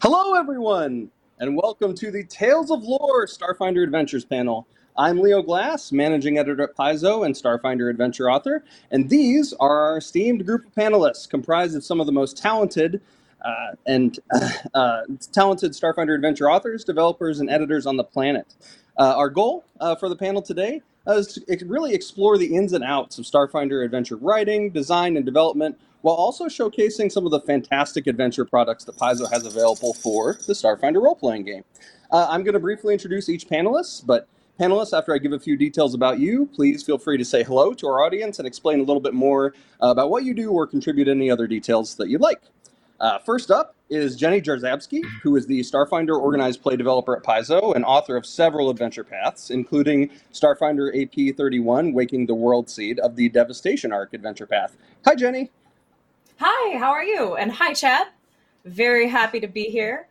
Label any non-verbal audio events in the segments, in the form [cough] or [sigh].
Hello, everyone, and welcome to the Tales of Lore Starfinder Adventures panel. I'm Leo Glass, managing editor at Paizo and Starfinder Adventure author, and these are our esteemed group of panelists comprised of some of the most talented uh, and [laughs] uh, talented Starfinder Adventure authors, developers, and editors on the planet. Uh, our goal uh, for the panel today is to really explore the ins and outs of Starfinder Adventure writing, design, and development, while also showcasing some of the fantastic adventure products that Paizo has available for the Starfinder role-playing game. Uh, I'm going to briefly introduce each panelist, but panelists, after I give a few details about you, please feel free to say hello to our audience and explain a little bit more uh, about what you do or contribute any other details that you'd like. Uh, first up is Jenny Jarzabski, who is the Starfinder organized play developer at Paizo and author of several adventure paths, including Starfinder AP 31, Waking the World Seed of the Devastation Arc adventure path. Hi, Jenny. Hi, how are you? And hi, Chad. Very happy to be here.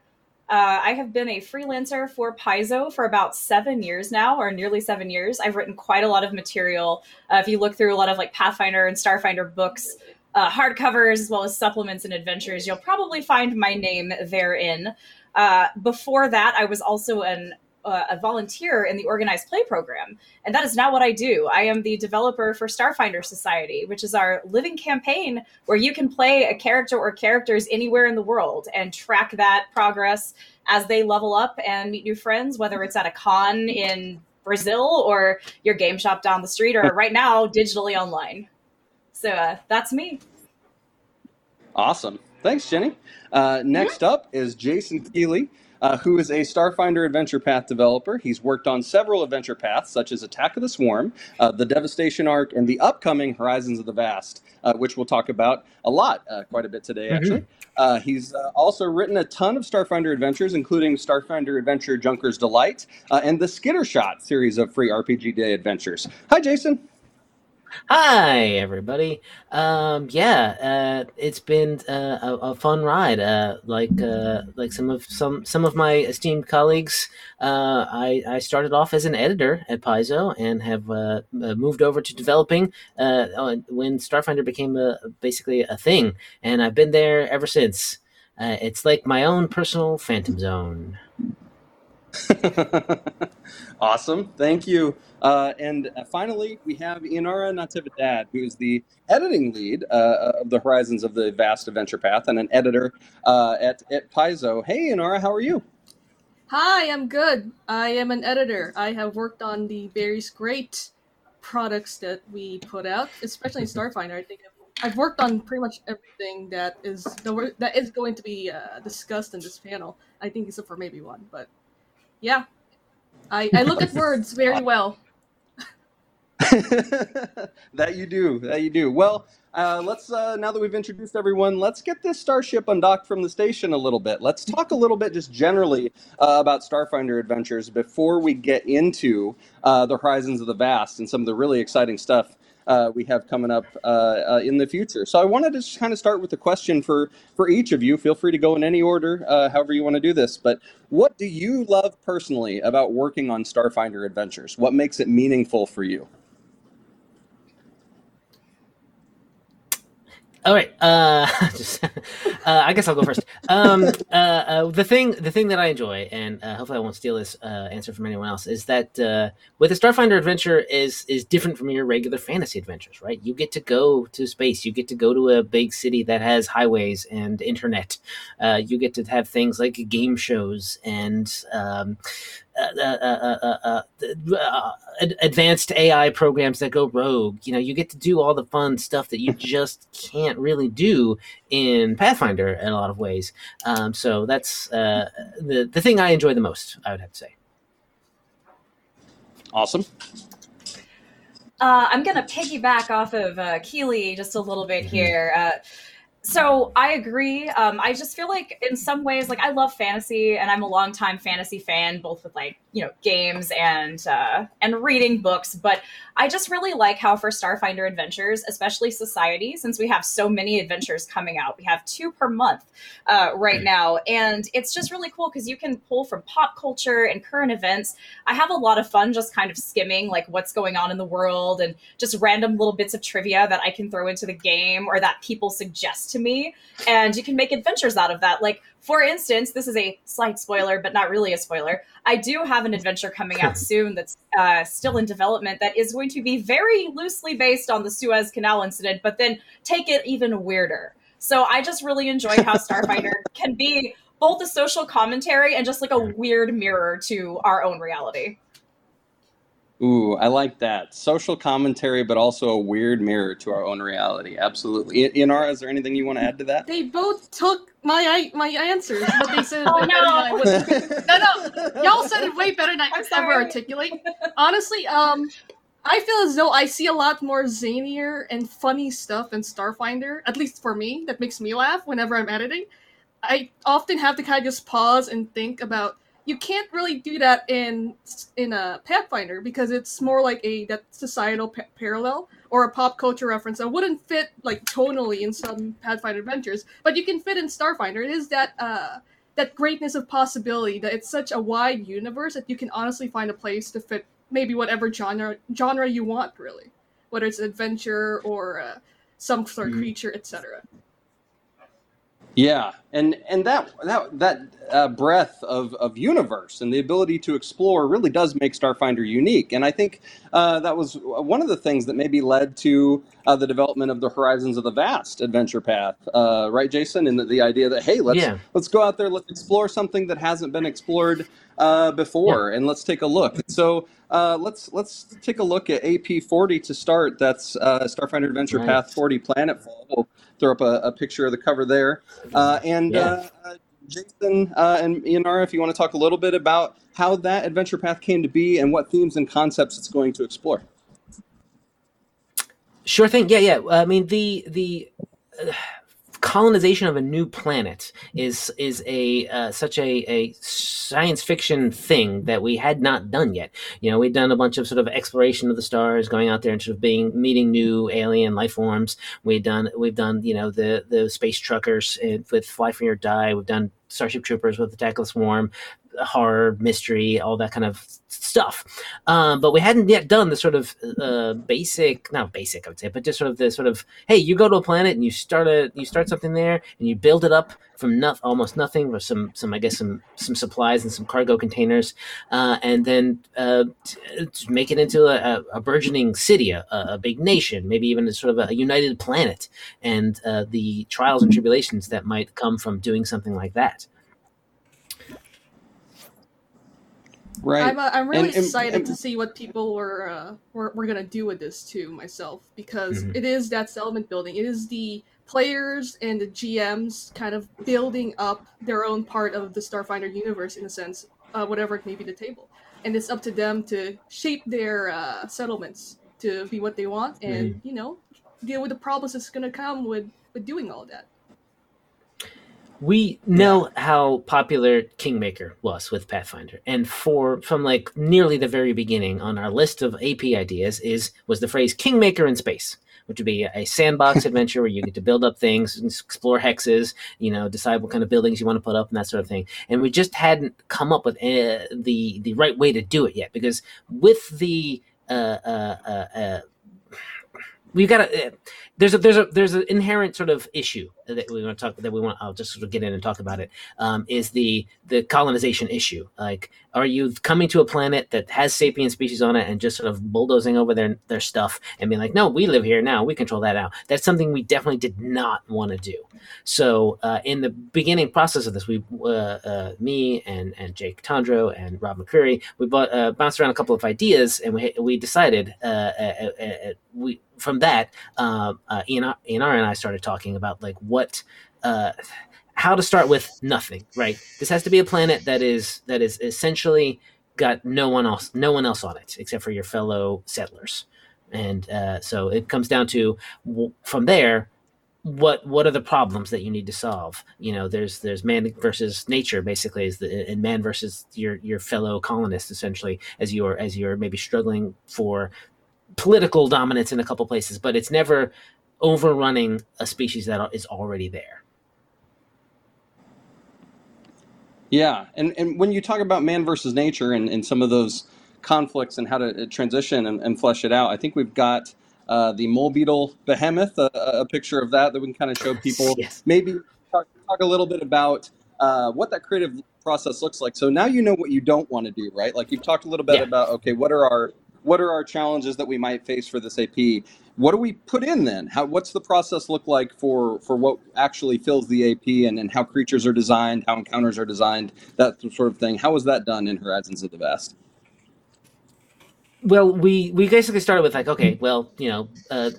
Uh, I have been a freelancer for Paizo for about seven years now, or nearly seven years. I've written quite a lot of material. Uh, if you look through a lot of like Pathfinder and Starfinder books, uh, hardcovers as well as supplements and adventures, you'll probably find my name therein. Uh, before that, I was also an uh, a volunteer in the organized play program, and that is now what I do. I am the developer for Starfinder Society, which is our living campaign where you can play a character or characters anywhere in the world and track that progress as they level up and meet new friends, whether it's at a con in Brazil or your game shop down the street, or right now digitally online. So uh, that's me. Awesome. Thanks, Jenny. Uh, next mm-hmm. up is Jason Keeley uh, who is a Starfinder Adventure Path developer. He's worked on several adventure paths, such as Attack of the Swarm, uh, the Devastation Arc, and the upcoming Horizons of the Vast, uh, which we'll talk about a lot, uh, quite a bit today, mm-hmm. actually. Mm-hmm. he's uh, also written a ton of Starfinder adventures, including Starfinder Adventure Junker's Delight and the Skittershot series of free RPG Day adventures. Hi, Jason. Hi, everybody. Um, yeah, uh, it's been uh, a, a, fun ride. Uh, like uh, like some of some some of my esteemed colleagues, uh, I, I started off as an editor at Paizo and have uh, moved over to developing when Starfinder became a, basically a thing, and I've been there ever since. it's like my own personal Phantom Zone. [laughs] awesome, thank you. Uh, and uh, finally, we have Ianara Natividad, who is the editing lead uh, of the Horizons of the Vast Adventure Path and an editor uh, at, at Paizo. Hey, Ianara, how are you? Hi, I'm good. I am an editor. I have worked on the various great products that we put out, especially in Starfinder. I think I've worked on pretty much everything that is that is going to be uh, discussed in this panel. I think except for maybe one, but yeah, I, I look at [laughs] words very well. [laughs] that you do. That you do. Well, uh, let's uh, now that we've introduced everyone, let's get this starship undocked from the station a little bit. Let's talk a little bit just generally uh, about Starfinder adventures before we get into uh, the Horizons of the Vast and some of the really exciting stuff uh, we have coming up uh, uh, in the future. So I wanted to kind of start with a question for for each of you. Feel free to go in any order, uh, however you want to do this. But what do you love personally about working on Starfinder Adventures? What makes it meaningful for you? All right. Uh, [laughs] just, uh, I guess I'll go first. Um, uh, uh, the thing, the thing that I enjoy, and uh, hopefully I won't steal this uh, answer from anyone else, is that uh, with a Starfinder adventure is is different from your regular fantasy adventures, right? You get to go to space. You get to go to a big city that has highways and internet. Uh, you get to have things like game shows and um, uh, uh, uh, advanced AI programs that go rogue. You know, you get to do all the fun stuff that you [laughs] just can't really do in Pathfinder in a lot of ways. Um, so that's the the thing I enjoy the most. I would have to say. Awesome. Uh, I'm going to piggyback off of uh, Keeley just a little bit mm-hmm. here. Uh, so I agree. Um, I just feel like in some ways, like I love fantasy, and I'm a longtime fantasy fan, both with like you know games and uh, and reading books. But I just really like how for Starfinder Adventures, especially Society, since we have so many adventures coming out, we have two per month uh, right now, and it's just really cool because you can pull from pop culture and current events. I have a lot of fun just kind of skimming like what's going on in the world and just random little bits of trivia that I can throw into the game or that people suggest to me and you can make adventures out of that like For instance, this is a slight spoiler, but not really a spoiler. I do have an adventure coming out [laughs] soon that's uh, still in development that is going to be very loosely based on the Suez Canal incident, but then take it even weirder. So I just really enjoy how [laughs] Starfinder can be both a social commentary and just like a weird mirror to our own reality. Ooh, I like that. Social commentary, but also a weird mirror to our own reality. Absolutely. Ianara, is there anything you want to add to that? They both took my my answers, but they said [laughs] Oh, way better than I no. [laughs] No, no, y'all said it way better than I could ever articulate. Honestly, um, I feel as though I see a lot more zanier and funny stuff in Starfinder. At least for me, that makes me laugh whenever I'm editing. I often have to kind of just pause and think about. You can't really do that in in a Pathfinder because it's more like a that societal pa- parallel or a pop culture reference that wouldn't fit like tonally in some Pathfinder adventures, but you can fit in Starfinder. It is that uh, that greatness of possibility that it's such a wide universe that you can honestly find a place to fit maybe whatever genre genre you want, really, whether it's adventure or uh, some sort of Mhm. creature, etc. Yeah, and and that that that uh, breadth of of universe and the ability to explore really does make Starfinder unique. And I think uh, that was one of the things that maybe led to uh, the development of the Horizons of the Vast adventure path, uh, right, Jason? And the, the idea that hey, let's Yeah. let's go out there, let's explore something that hasn't been explored uh, before, and let's take a look. So uh, let's let's take a look at AP forty to start. That's uh, Starfinder Adventure Right. Path forty Planetfall. We'll throw up a, a picture of the cover there. Uh, and Yeah. Jason uh, and Ianara, if you want to talk a little bit about how that adventure path came to be and what themes and concepts it's going to explore. Sure thing. Yeah, yeah. I mean, the the uh, colonization of a new planet is is a uh, such a, a science fiction thing that we had not done yet. You know, we'd done a bunch of sort of exploration of the stars, going out there and sort of being meeting new alien life forms. We've done we've done you know the the space truckers uh, with Fly Free or Die. We've done Starship Troopers with the Swarm, horror, mystery, all that kind of stuff. Um, but we hadn't yet done the sort of uh, basic, not basic, I would say, but just sort of the sort of, hey, you go to a planet and you start a, you start something there and you build it up from not, almost nothing with some, some, I guess, some, some supplies and some cargo containers, uh, and then uh, t- make it into a, a, a burgeoning city, a, a big nation, maybe even a sort of a, united planet, and uh, the trials and tribulations that might come from doing something like that. Right. I'm, uh, I'm really And- and- excited and- to see what people were, uh, were were gonna do with this too myself because Mhm. it is that settlement building. It is the players and the GMs kind of building up their own part of the Starfinder universe in a sense, uh, whatever it may be the table, and it's up to them to shape their uh, settlements to be what they want, and you know, deal with the problems that's gonna come with with doing all that. We know how popular Kingmaker was with Pathfinder, and for from like nearly the very beginning on our list of AP ideas is was the phrase Kingmaker in space, which would be a sandbox [laughs] adventure where you get to build up things, and explore hexes, you know, decide what kind of buildings you want to put up and that sort of thing. And we just hadn't come up with uh, the the right way to do it yet, because with the uh, uh, uh, uh, we've got to. Uh, there's a there's a there's an inherent sort of issue that we want to talk that we want. I'll just sort of get in and talk about it. Um, is the the colonization issue? Like, are you coming to a planet that has sapient species on it and just sort of bulldozing over their their stuff and being like, no, we live here now, we control that now? That's something we definitely did not want to do. So uh, in the beginning process of this, we uh, uh, me and and Jake Tondro and Rob McCreary, we bought, uh, bounced around a couple of ideas and we we decided uh, uh, we from that uh, uh, Ian, Ian and I started talking about like what uh, how to start with nothing. Right, this has to be a planet that is that is essentially got no one else no one else on it except for your fellow settlers, and uh, so it comes down to from there what what are the problems that you need to solve you know there's there's man versus nature basically is the and man versus your your fellow colonists essentially as you're as you're maybe struggling for political dominance in a couple places but it's never overrunning a species that is already there Yeah, and and when you talk about man versus nature and, and some of those conflicts and how to uh, transition and, and flesh it out, I think we've got uh, the mole beetle behemoth, a, a picture of that that we can kind of show people. [laughs] yes Maybe talk, talk a little bit about uh, what that creative process looks like. So now you know what you don't want to do, right? Like you've talked a little bit Yeah. about okay, what are our what are our challenges that we might face for this AP? What do we put in then? How what's the process look like for for what actually fills the AP and, and how creatures are designed, how encounters are designed, that sort of thing. How was that done in Horizons of the Vast? Well, we we basically started with like, okay, well, you know, uh,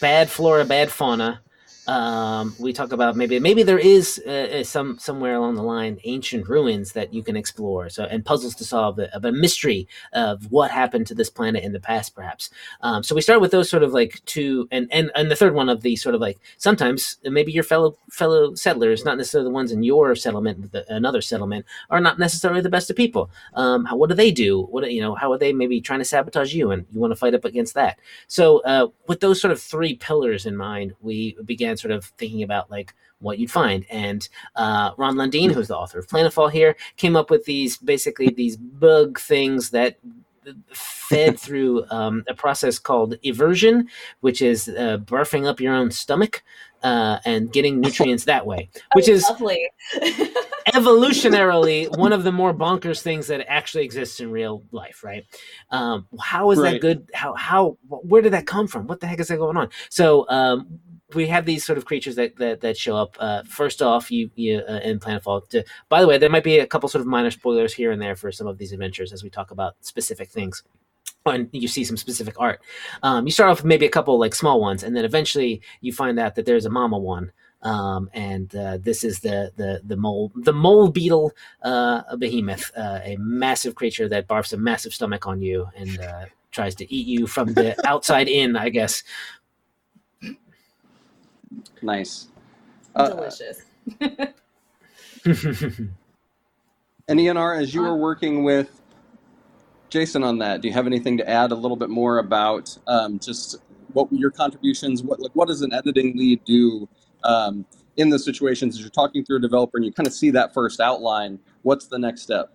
bad flora, bad fauna. Um, we talk about maybe maybe there is uh, uh, some somewhere along the line ancient ruins that you can explore. So and puzzles to solve of a mystery of what happened to this planet in the past, perhaps. Um, so we start with those sort of like two, and and and the third one of the sort of like sometimes maybe your fellow fellow settlers, not necessarily the ones in your settlement, the, another settlement, are not necessarily the best of people. Um, how, what do they do? What you know? How are they maybe trying to sabotage you, and you want to fight up against that? So uh, with those sort of three pillars in mind, we began sort of thinking about like what you'd find. And uh, Ron Lundeen, who's the author of Planetfall here, came up with these basically these bug things that fed [laughs] through um, a process called eversion, which is uh, barfing up your own stomach uh, and getting [laughs] nutrients that way, which Oh, is lovely. [laughs] evolutionarily one of the more bonkers things that actually exists in real life, right? Um, how is that good? How how where did that come from? What the heck is that going on? So um, we have these sort of creatures that that, that show up. Uh, first off, you, you uh, in Planetfall. To, by the way, there might be a couple sort of minor spoilers here and there for some of these adventures as we talk about specific things. And you see some specific art. Um, you start off with maybe a couple like small ones, and then eventually you find out that there's a mama one um, and uh, this is the the the mole the mole beetle uh, behemoth, uh, a massive creature that barfs a massive stomach on you and uh, tries to eat you from the [laughs] outside in, I guess. Nice. Uh, Delicious. [laughs] And Ianara, as you were working with Jason on that, do you have anything to add a little bit more about um, just what your contributions? What like what does an editing lead do um, in the situations as you're talking through a developer and you kind of see that first outline? What's the next step?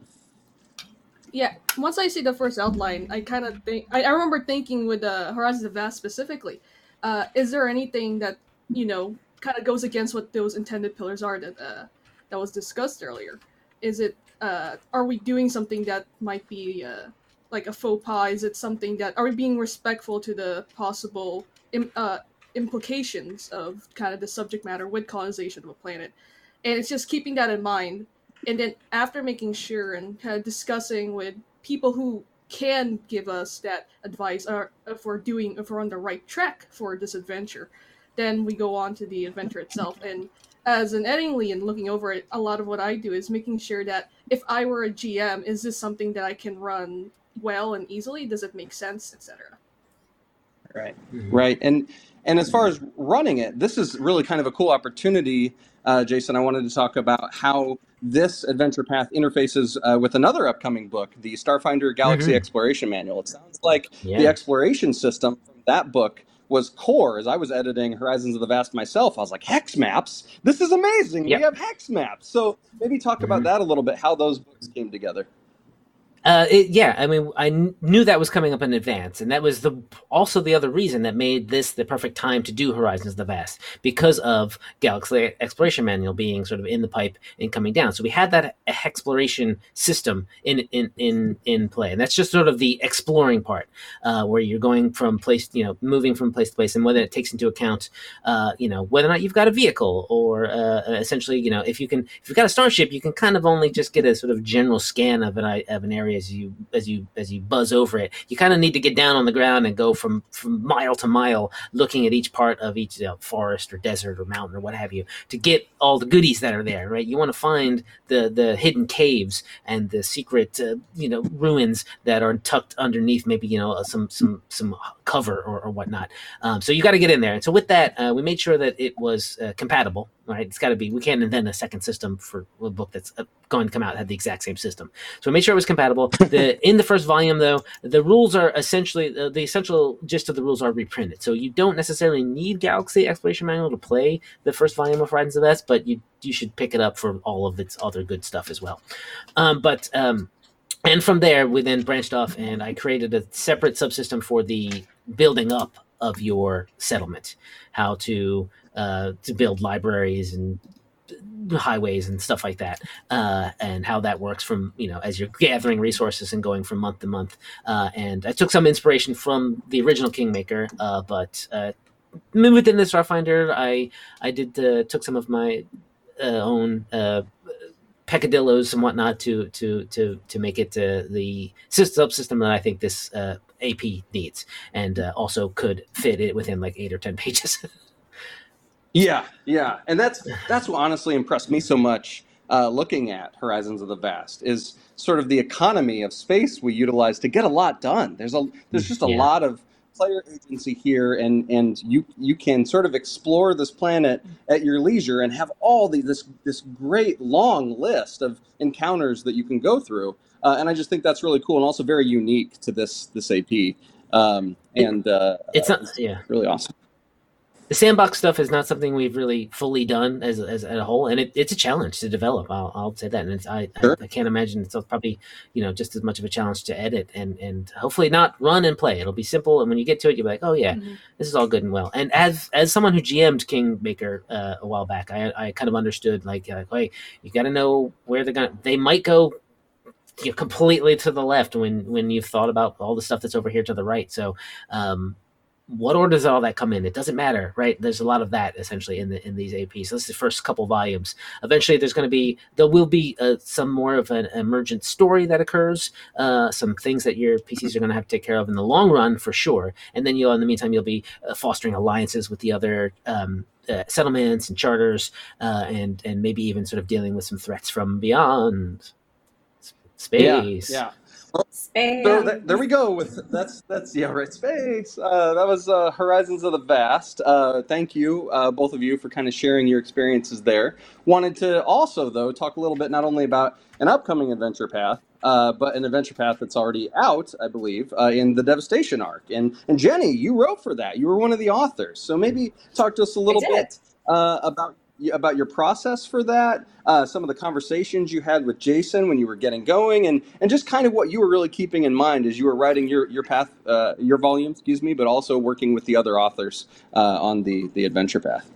Yeah, once I see the first outline, I kind of think I, I remember thinking with uh, Horizons of Vast specifically, uh, is there anything that you know kind of goes against what those intended pillars are that uh, that was discussed earlier? Is it uh, are we doing something that might be uh, like a faux pas? Is it something that are we being respectful to the possible Im- uh, implications of kind of the subject matter with colonization of a planet? And it's just keeping that in mind and then after making sure and kind of discussing with people who can give us that advice or if we're doing if we're on the right track for this adventure then we go on to the adventure itself and as an editing lead and looking over it a lot of what i do is making sure that if i were a gm is this something that i can run well and easily does it make sense etc Right. Mhm. Right. And and as far as running it, this is really kind of a cool opportunity, uh, Jason. I wanted to talk about how this adventure path interfaces uh, with another upcoming book, the Starfinder Galaxy Mhm. Exploration Manual. It sounds like the exploration system from that book was core. As I was editing Horizons of the Vast myself, I was like, hex maps. This is amazing. Yep. We have hex maps. So maybe talk about Mhm. that a little bit. How those books came together. Uh, it, yeah, I mean, I kn- knew that was coming up in advance, and that was the also the other reason that made this the perfect time to do Horizons the Vast because of Galaxy Exploration Manual being sort of in the pipe and coming down. So we had that exploration system in in in in play, and that's just sort of the exploring part, uh, where you're going from place, you know, moving from place to place, and whether it takes into account, uh, you know, whether or not you've got a vehicle, or uh, essentially, you know, if you can, if you've got a starship, you can kind of only just get a sort of general scan of an of an area as you as you as you buzz over it. You kind of need to get down on the ground and go from from mile to mile, looking at each part of each you know, forest or desert or mountain or what have you, to get all the goodies that are there. Right? You want to find the the hidden caves and the secret uh, you know ruins that are tucked underneath maybe you know uh, some some some cover or, or whatnot. Um, so you got to get in there. And so with that, uh, we made sure that it was uh, compatible. Right? It's got to be. We can't invent a second system for a book that's uh, going to come out and have the exact same system. So I made sure it was compatible. [laughs] The in the first volume, though, the rules are essentially uh, the essential gist of the rules are reprinted. So you don't necessarily need Galaxy Exploration Manual to play the first volume of Horizons of the Vast, but you you should pick it up for all of its other good stuff as well. Um, but um, and from there, we then branched off, and I created a separate subsystem for the building up of your settlement, how to uh, to build libraries and highways and stuff like that, uh, and how that works from you know as you're gathering resources and going from month to month. Uh, and I took some inspiration from the original Kingmaker, uh, but uh, within the Starfinder, I I did uh, took some of my uh, own peccadillos and whatnot to to to to make it the system subsystem that I think this AP needs, and also could fit it within like eight or ten [laughs] pages. Yeah, yeah, and that's that's what honestly impressed me so much uh, looking at Horizons of the Vast is sort of the economy of space we utilize to get a lot done. There's a there's just a yeah. lot of player agency here, and and you you can sort of explore this planet at your leisure and have all the this this great long list of encounters that you can go through. Uh, and I just think that's really cool and also very unique to this this AP. Um, and uh, it's not yeah really awesome the sandbox stuff is not something we've really fully done as, as, as a whole, and it, it's a challenge to develop. I'll, I'll say that, and I, sure. I, I can't imagine it's probably you know just as much of a challenge to edit and and hopefully not run and play. It'll be simple, and when you get to it, you'll be like, oh yeah, mm-hmm. this is all good and well. And as as someone who GM'd Kingmaker uh, a while back, I, I kind of understood like, like hey, you got to know where they're gonna. They might go you know, completely to the left when when you've thought about all the stuff that's over here to the right. So um, what order does all that come in? It doesn't matter, right? There's a lot of that essentially in the in these APs. So this is the first couple volumes. Eventually, there's going to be there will be uh, some more of an emergent story that occurs, uh, some things that your PCs are going to have to take care of in the long run for sure. And then you'll in the meantime you'll be uh, fostering alliances with the other um, uh, settlements and charters, uh, and and maybe even sort of dealing with some threats from beyond space. Yeah. yeah. Space. So th- there we go. With that's that's yeah right space. Uh, that was uh, Horizons of the Vast. Uh, thank you uh, both of you for kind of sharing your experiences there. Wanted to also though talk a little bit not only about an upcoming adventure path, uh, but an adventure path that's already out, I believe, uh, in the Devastation arc. And and Jenny, you wrote for that. You were one of the authors. So maybe talk to us a little bit about about your process for that, uh, some of the conversations you had with Jason when you were getting going, and and just kind of what you were really keeping in mind as you were writing your your path, uh, your volume, excuse me, but also working with the other authors uh, on the the adventure path.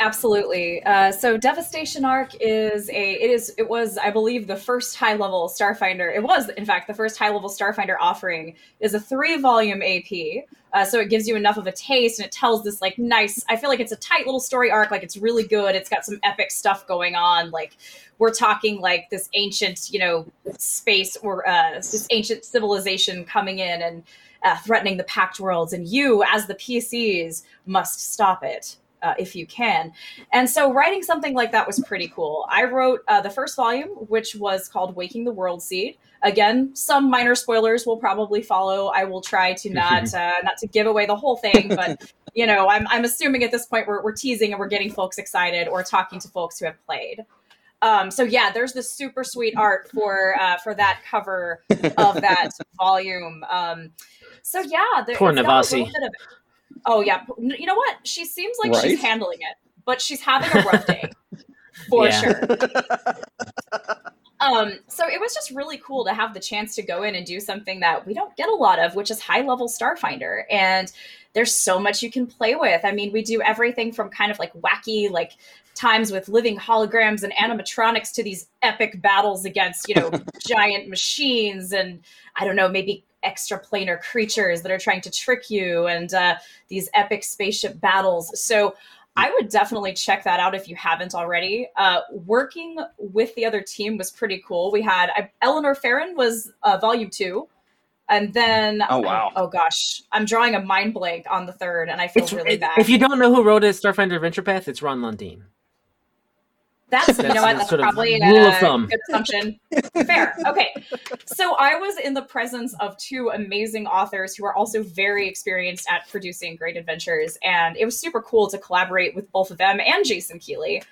Absolutely. Uh, so Devastation Arc is a it is it was I believe the first high level Starfinder. It was in fact the first high level Starfinder offering is a three volume AP. Uh, so it gives you enough of a taste and it tells this like nice. I feel like it's a tight little story arc. Like it's really good. It's got some epic stuff going on. Like we're talking like this ancient you know space or uh, this ancient civilization coming in and uh, threatening the Pact worlds, and you as the PCs must stop it uh, if you can. And so writing something like that was pretty cool. I wrote uh, the first volume, which was called Waking the World Seed. Again, some minor spoilers will probably follow. I will try to [laughs] not uh, not to give away the whole thing, but [laughs] you know, I'm I'm assuming at this point we're we're teasing and we're getting folks excited or talking to folks who have played. Um, so yeah, there's this super sweet art for uh, for that cover of that [laughs] volume. Um, so yeah, there, poor Navasi. Oh yeah, you know what? She seems like right? she's handling it, but she's having a rough day [laughs] for sure. [laughs] um, so it was just really cool to have the chance to go in and do something that we don't get a lot of, which is high level Starfinder. And there's so much you can play with. I mean, we do everything from kind of like wacky, like times with living holograms and animatronics to these epic battles against, you know, [laughs] giant machines and I don't know, maybe extraplanar creatures that are trying to trick you and uh, these epic spaceship battles. So I would definitely check that out if you haven't already. Uh, working with the other team was pretty cool. We had I, Eleanor Ferron was uh, volume two, and then oh wow, oh gosh, I'm drawing a mind blank on the third, and I feel it's, really bad. If you don't know who wrote it, Starfinder Adventure Path, it's Ron Lundeen. That's, you know what? That's probably a good assumption. Fair. Okay. So I was in the presence of two amazing authors who are also very experienced at producing great adventures, and it was super cool to collaborate with both of them and Jason Keeley.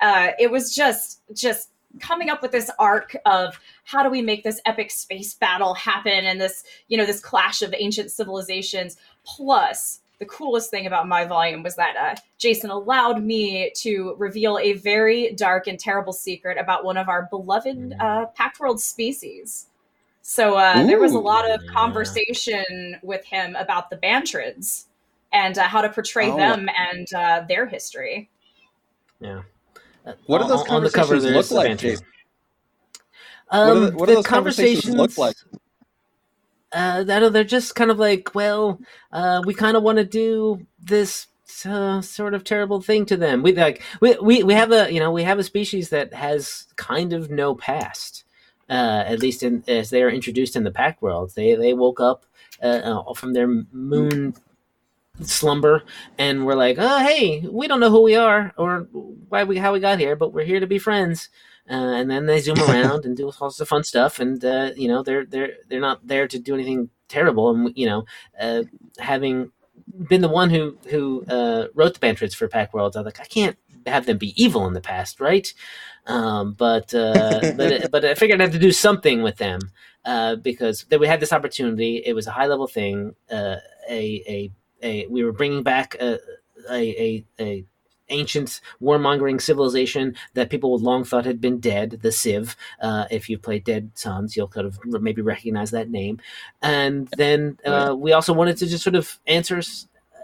Uh, it was just just coming up with this arc of how do we make this epic space battle happen and this you know this clash of ancient civilizations plus the coolest thing about my volume was that uh, Jason allowed me to reveal a very dark and terrible secret about one of our beloved mm. uh, Pact World species. So uh, there was a lot of conversation with him about the Bantrids and uh, how to portray oh. them and uh, their history. Yeah. What do those on- on the cover, conversations look like. Jason? Um, What do the- what do the those conversations look like? Uh, that are- they're just kind of like, well, uh, we kind of want to do this uh, sort of terrible thing to them. We like we, we we have a you know we have a species that has kind of no past. Uh, at least in, as they are introduced in the Pact World, they they woke up uh, uh, from their moon slumber and we're like, oh hey, we don't know who we are or why we how we got here, but we're here to be friends. Uh, and then they zoom around and do all sorts of fun stuff, and uh, you know they're they're they're not there to do anything terrible. And you know, uh, having been the one who who uh, wrote the Bantrids for Pact Worlds, I was like, I can't have them be evil in the past, right? Um, but uh, but [laughs] but I figured I had to do something with them uh, because that we had this opportunity. It was a high level thing. Uh, a, a a we were bringing back a a, a, a ancient warmongering civilization that people long thought had been dead, the Sivv. Uh, if you've played Dead Suns, you'll kind of maybe recognize that name. And then uh, we also wanted to just sort of answer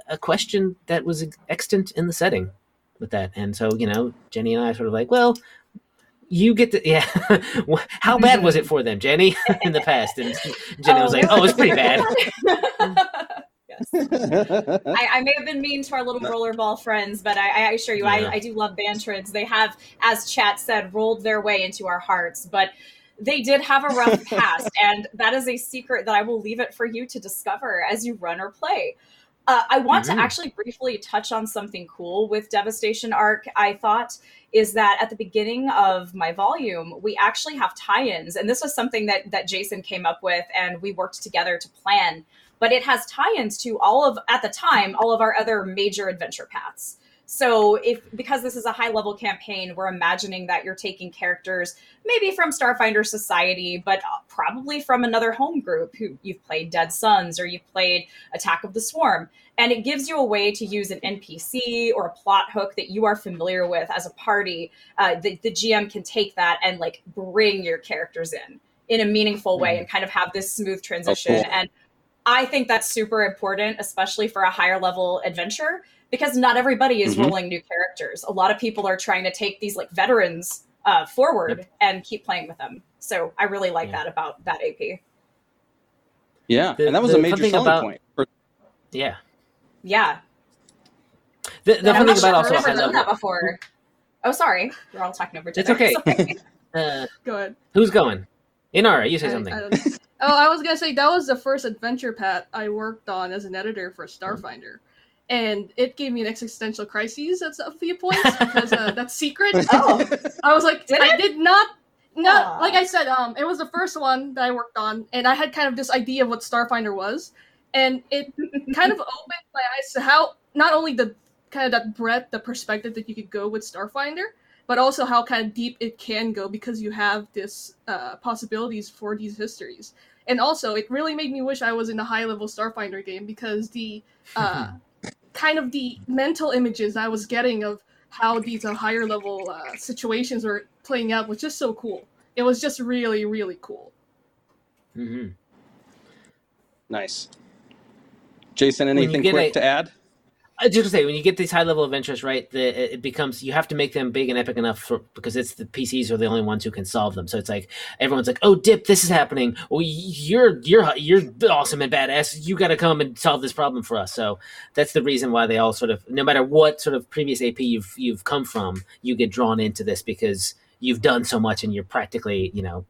a question that was extant in the setting with that. And so, you know, Jenny and I sort of like, well, you get to, yeah. [laughs] How bad was it for them, Jenny, [laughs] in the past? And [laughs] Jenny was like, oh, it's pretty bad. Yes. I, I may have been mean to our little rollerball friends, but I, I assure you, Yeah. I, I do love Bantrids. They have, as chat said, rolled their way into our hearts, but they did have a rough [laughs] past, and that is a secret that I will leave it for you to discover as you run or play. Uh, I want Mhm. to actually briefly touch on something cool with Devastation Arc. I thought is that at the beginning of my volume, we actually have tie-ins, and this was something that that Jason came up with, and we worked together to plan but it has tie-ins to all of at the time all of our other major adventure paths. So if because this is a high level campaign we're imagining that you're taking characters maybe from starfinder society but probably from another home group who you've played dead suns or you've played attack of the swarm. And it gives you a way to use an npc or a plot hook that you are familiar with as a party uh, the, the gm can take that and like bring your characters in in a meaningful way and kind of have this smooth transition cool. and I think that's super important, especially for a higher level adventure, because not everybody is Mhm. rolling new characters. A lot of people are trying to take these like veterans uh, forward and keep playing with them. So I really like Yeah. that about that AP. yeah, The- and that was the a major selling about- point. For, Yeah. Yeah, The, the And fun thing sure about if also I've high ever done that before. Oh, sorry, we're all talking over each It's other. okay. [laughs] Sorry. [laughs] Uh, Go ahead. who's going? Ianara, you say I- something. I don't- oh, I was gonna say that was the first adventure path I worked on as an editor for Starfinder, and it gave me an existential crisis at a few points because uh, that's secret. [laughs] oh, I was like, Did I it? did not. No, Aw. like I said, um, it was the first one that I worked on, and I had kind of this idea of what Starfinder was, and it kind of opened my eyes to how not only the kind of that breadth, the perspective that you could go with Starfinder, but also how kind of deep it can go because you have this uh, possibilities for these histories. And also, it really made me wish I was in a high level Starfinder game because the [laughs] uh, kind of the mental images I was getting of how these uh, higher level uh, situations were playing out was just so cool. It was just really, really cool. hmm nice. Jason, anything quick a- to add? I just say when you get these high level adventures, right? The, it becomes you have to make them big and epic enough for because it's the PCs are the only ones who can solve them. So it's like everyone's like, "Oh, Dip, this is happening. Well, you're you're you're awesome and badass. You got to come and solve this problem for us." So that's the reason why they all sort of, no matter what sort of previous AP you've you've come from, you get drawn into this because you've done so much and you're practically you know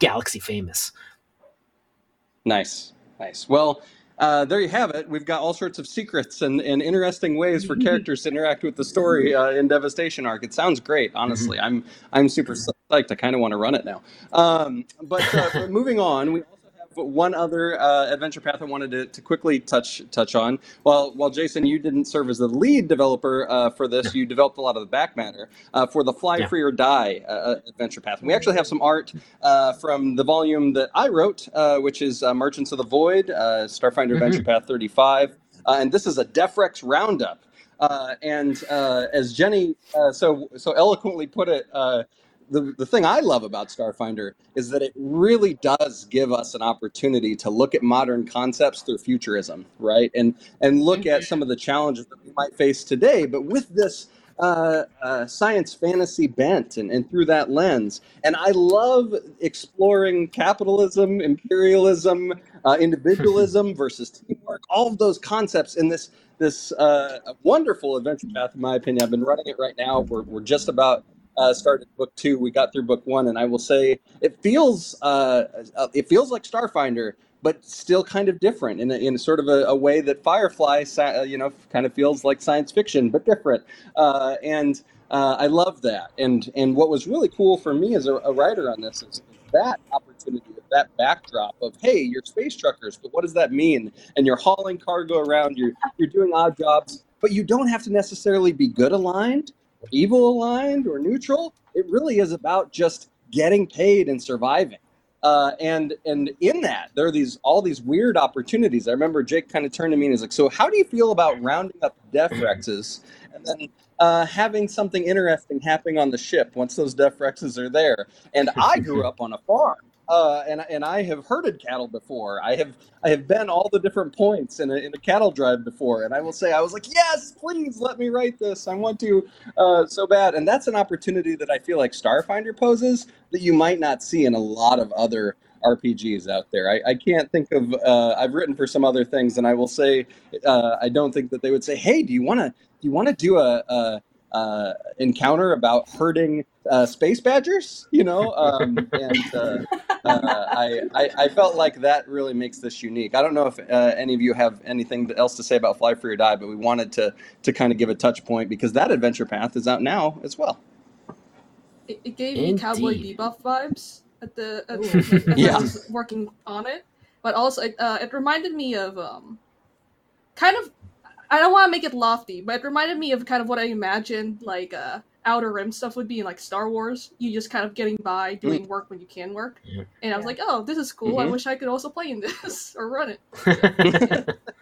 galaxy famous. Nice, nice. Well, uh, there you have it. We've got all sorts of secrets and, and interesting ways for [laughs] characters to interact with the story uh, in Devastation Arc. It sounds great, honestly. I'm I'm super psyched. I kind of want to run it now. Um, but, uh, [laughs] moving on, we one other uh, adventure path I wanted to, to quickly touch touch on. While while Jason, you didn't serve as the lead developer uh, for this, you developed a lot of the back matter uh, for the Fly Yeah. Free or Die uh, adventure path. And we actually have some art uh, from the volume that I wrote, uh, which is uh, Merchants of the Void, uh, Starfinder Adventure Path 35. Uh, and this is a Defrex roundup. Uh, and uh, as Jenny uh, so so eloquently put it, uh, the, the thing I love about Starfinder is that it really does give us an opportunity to look at modern concepts through futurism, right? And and look at some of the challenges that we might face today, but with this uh, uh, science fantasy bent and, and through that lens. And I love exploring capitalism, imperialism, uh, individualism [laughs] versus teamwork, all of those concepts in this this uh, wonderful adventure path, in my opinion. I've been running it right now. We're, we're just about uh, started book two. We got through book one, and I will say it feels uh, uh it feels like Starfinder, but still kind of different in a, in sort of a, a, way that Firefly, uh, you know, kind of feels like science fiction, but different. Uh, and uh, I love that. And and what was really cool for me as a, a writer on this is that opportunity, that backdrop of hey, you're space truckers, but what does that mean? And you're hauling cargo around, you're you're doing odd jobs, but you don't have to necessarily be good aligned evil aligned or neutral. It really is about just getting paid and surviving. Uh, and and in that there are these all these weird opportunities. I remember Jake kind of turned to me and he's like, "So how do you feel about rounding up death rexes and then uh, having something interesting happening on the ship once those death rexes are there?" And I grew up on a farm, uh, and and I have herded cattle before. I have I have been all the different points in a, in a cattle drive before, and I will say I was like, yes, please let me write this. I want to uh, so bad, and that's an opportunity that I feel like Starfinder poses that you might not see in a lot of other RPGs out there. I, I can't think of. Uh, I've written for some other things, and I will say uh, I don't think that they would say, hey, do you want to do you want to do a, a uh, encounter about herding uh, space badgers, you know, um, and uh, uh, I, I, I felt like that really makes this unique. I don't know if uh, any of you have anything else to say about Fly Free or Die, but we wanted to to kind of give a touch point because that adventure path is out now as well. It, it gave Indeed. me Cowboy Bebop vibes at the at, as [laughs] yeah. Working on it, but also it, uh, it reminded me of um, kind of I don't want to make it lofty, but it reminded me of kind of what I imagined like uh, Outer Rim stuff would be in like Star Wars. You just kind of getting by doing mm. work when you can work. Yeah. And I was like, oh, this is cool. Mm-hmm. I wish I could also play in this [laughs] or run it. [laughs] [laughs]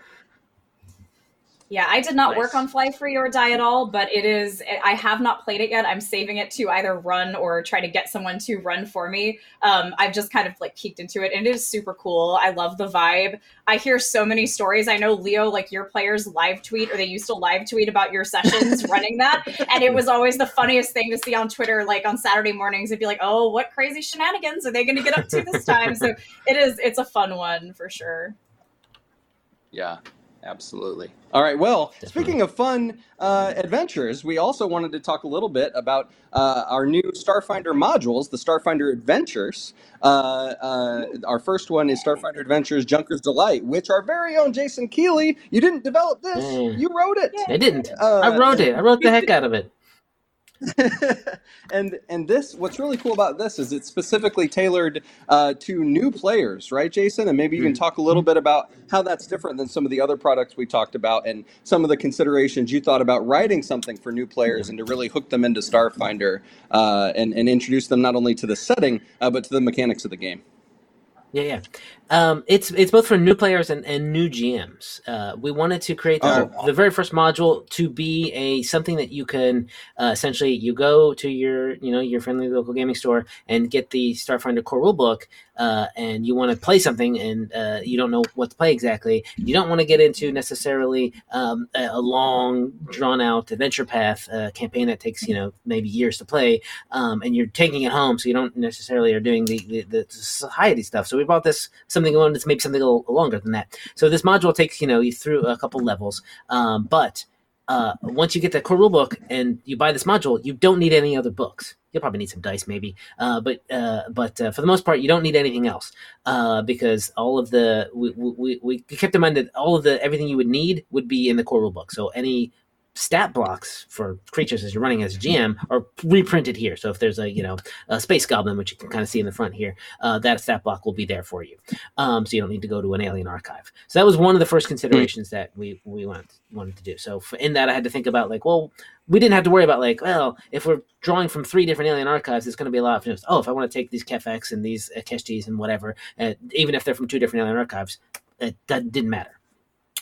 Yeah, I did not nice. work on Fly Free or Die at all, but it is. I have not played it yet. I'm saving it to either run or try to get someone to run for me. Um, I've just kind of like peeked into it, and it is super cool. I love the vibe. I hear so many stories. I know Leo, like your players, live tweet or they used to live tweet about your sessions [laughs] running that, and it was always the funniest thing to see on Twitter, like on Saturday mornings. It'd be like, "Oh, what crazy shenanigans are they going to get up to this time?" so it is. It's a fun one for sure. Yeah, Absolutely. All right. Well, Definitely. speaking of fun uh, adventures, we also wanted to talk a little bit about uh, our new Starfinder modules, the Starfinder Adventures. Uh, uh our first one is Starfinder Adventures Junker's Delight, which our very own Jason Keeley, you didn't develop this, mm. you wrote it. I didn't. Uh, I wrote it. I wrote the heck out of it. [laughs] and and this what's really cool about this is it's specifically tailored uh, to new players right jason and maybe you can mm-hmm. talk a little bit about how that's different than some of the other products we talked about and some of the considerations you thought about writing something for new players and to really hook them into starfinder uh, and, and introduce them not only to the setting uh, but to the mechanics of the game yeah, yeah. Um, it's it's both for new players and, and new GMs. Uh, we wanted to create the, oh. the very first module to be a something that you can uh, essentially you go to your you know your friendly local gaming store and get the Starfinder core rulebook, uh, and you want to play something and uh, you don't know what to play exactly. You don't want to get into necessarily um, a, a, long drawn out adventure path uh, campaign that takes you know maybe years to play, um, and you're taking it home, so you don't necessarily are doing the, the, the society stuff. So we brought this something on that's maybe something a little longer than that. So this module takes you know you through a couple levels, um, but uh, once you get the core rule book and you buy this module, you don't need any other books. You'll probably need some dice, maybe, uh, but uh, but uh, for the most part, you don't need anything else uh, because all of the we, we, we kept in mind that all of the everything you would need would be in the core rule book. So any stat blocks for creatures as you're running as a GM are reprinted here. So if there's a you know a space goblin, which you can kind of see in the front here, uh, that stat block will be there for you. Um, so you don't need to go to an alien archive. So that was one of the first considerations that we we wanted wanted to do. So for, in that, I had to think about like, well, we didn't have to worry about like, well, if we're drawing from three different alien archives, it's going to be a lot of just oh, if I want to take these Kefex and these uh, Keshtis and whatever, uh, even if they're from two different alien archives, it, that didn't matter.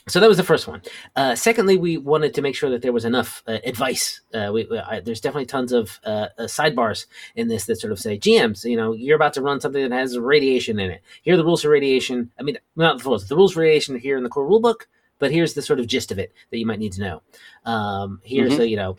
So that was the first one. Uh, secondly, we wanted to make sure that there was enough uh, advice. Uh, we, we, I, there's definitely tons of uh, uh, sidebars in this that sort of say, GMs, you know, you're about to run something that has radiation in it. Here are the rules for radiation. I mean, not the rules. The rules for radiation are here in the core rulebook. But here's the sort of gist of it that you might need to know. Um, here's the you know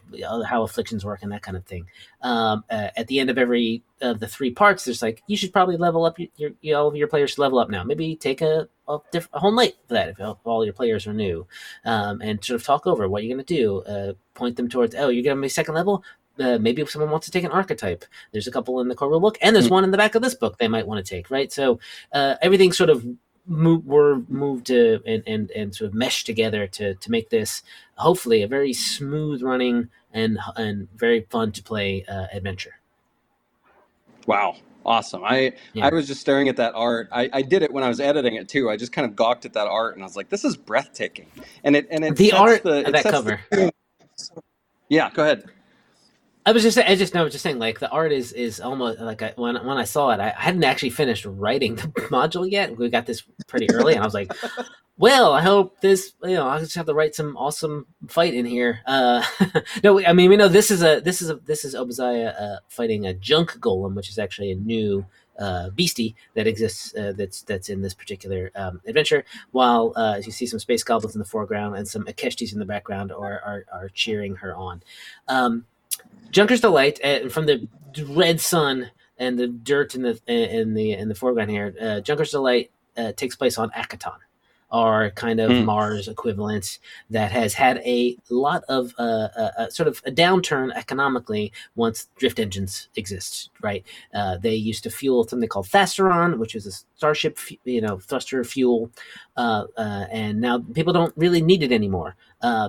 how afflictions work and that kind of thing. Um, uh, at the end of every of the three parts, there's like you should probably level up your, your all of your players should level up now. Maybe take a a, diff- a whole night for that if all your players are new, um, and sort of talk over what you're going to do. Uh, point them towards oh you're going to be second level. Uh, maybe if someone wants to take an archetype, there's a couple in the core rule book, and there's mm-hmm. one in the back of this book they might want to take. Right, so uh, everything's sort of move, were moved to and, and and sort of meshed together to to make this hopefully a very smooth running and and very fun to play uh, adventure. Wow, awesome! I yeah. I was just staring at that art. I, I did it when I was editing it too. I just kind of gawked at that art and I was like, "This is breathtaking." And it and it the art the, of that cover. The, yeah, go ahead. I was just I just know just saying like the art is is almost like I, when when I saw it I, I, hadn't actually finished writing the [laughs] module yet. We got this pretty early, and I was like, [laughs] well, I hope this you know I just have to write some awesome fight in here. Uh, [laughs] no, I mean we know this is a this is a this is Obozaya uh, fighting a junk golem, which is actually a new uh, beastie that exists uh, that's that's in this particular um, adventure. While uh, you see some space goblins in the foreground and some ikeshtis in the background are are, are cheering her on. Um, Junker's Delight, uh, from the red sun and the dirt in the in the in the foreground here. Uh, Junker's Delight uh, takes place on Akiton, our kind of mm. Mars equivalent that has had a lot of uh, uh, uh, sort of a downturn economically once drift engines exist. Right, uh, they used to fuel something called Thasteron, which is a starship, you know, thruster fuel, uh, uh, and now people don't really need it anymore.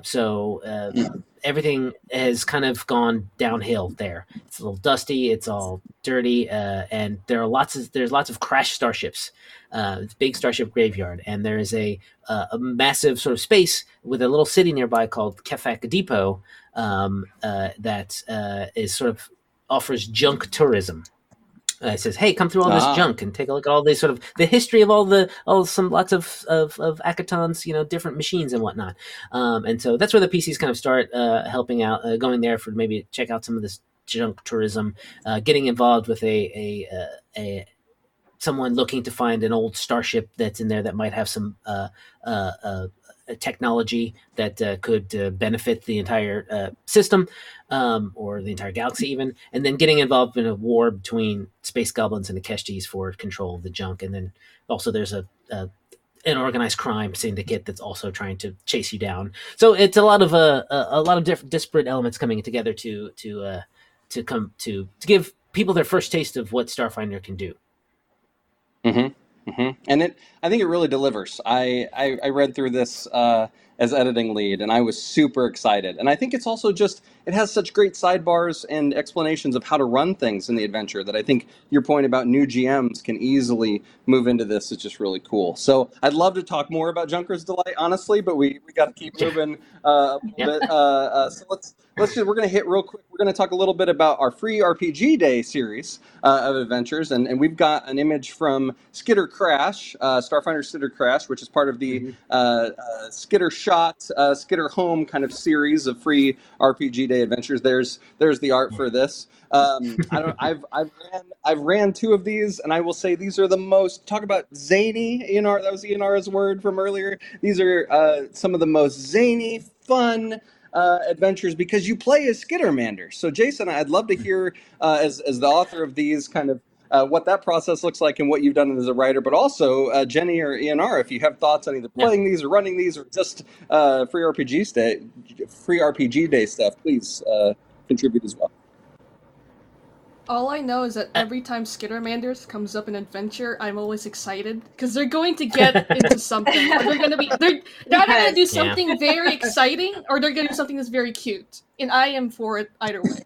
So. Mm everything has kind of gone downhill there. It's a little dusty, it's all dirty, uh, and there are lots of there's lots of crashed starships. Uh, it's big starship graveyard, and there is a uh, a massive sort of space with a little city nearby called Kefak Depot um, uh, that uh, is sort of offers junk tourism uh, it says, "Hey, come through all this ah. junk and take a look at all these sort of the history of all the all some lots of of, of Akiton's you know different machines and whatnot." Um, and so that's where the PCs kind of start uh, helping out, uh, going there for maybe check out some of this junk tourism, uh, getting involved with a a, uh, a someone looking to find an old starship that's in there that might have some uh, uh, uh, technology that uh, could uh, benefit the entire uh, system um, or the entire galaxy, even, and then getting involved in a war between space goblins and the ikeshtis for control of the junk. And then also there's a, a an organized crime syndicate that's also trying to chase you down. So it's a lot of uh, a, a lot of different disparate elements coming together to to uh, to come to to give people their first taste of what Starfinder can do. Mm-hmm. Mm-hmm. And it, I think it really delivers. I, I, I read through this uh, as editing lead, and I was super excited. And I think it's also just it has such great sidebars and explanations of how to run things in the adventure that I think your point about new GMs can easily move into this is just really cool. So I'd love to talk more about Junker's Delight, honestly, but we, we got to keep moving uh, a bit. Uh, uh, so let's let's just we're going to hit real quick. We're going to talk a little bit about our free RPG Day series uh, of adventures, and, and we've got an image from Skitter Crash, uh, Starfinder Skitter Crash, which is part of the mm-hmm. Uh, Skitter Shot, Skitter Home kind of series of free RPG Day Adventures. There's there's the art for this. Um, I don't. I've I've ran I've ran two of these, and I will say these are the most talk about zany. Enar that was Enar's word from earlier. These are uh, some of the most zany, fun. Uh, adventures because you play as Skittermander. So, Jason, I'd love to hear, uh, as, as the author of these, kind of uh, what that process looks like and what you've done as a writer, but also uh, Jenny or ENR, if you have thoughts on either playing yeah. these or running these or just uh, free RPG day, free RPG day stuff, please uh, contribute as well. All I know is that every time Skittermanders comes up in adventure, I'm always excited because they're going to get [laughs] into something. They're going to be they're they're either going to do something yeah. very [laughs] exciting or they're going to do something that's very cute, and I am for it either way.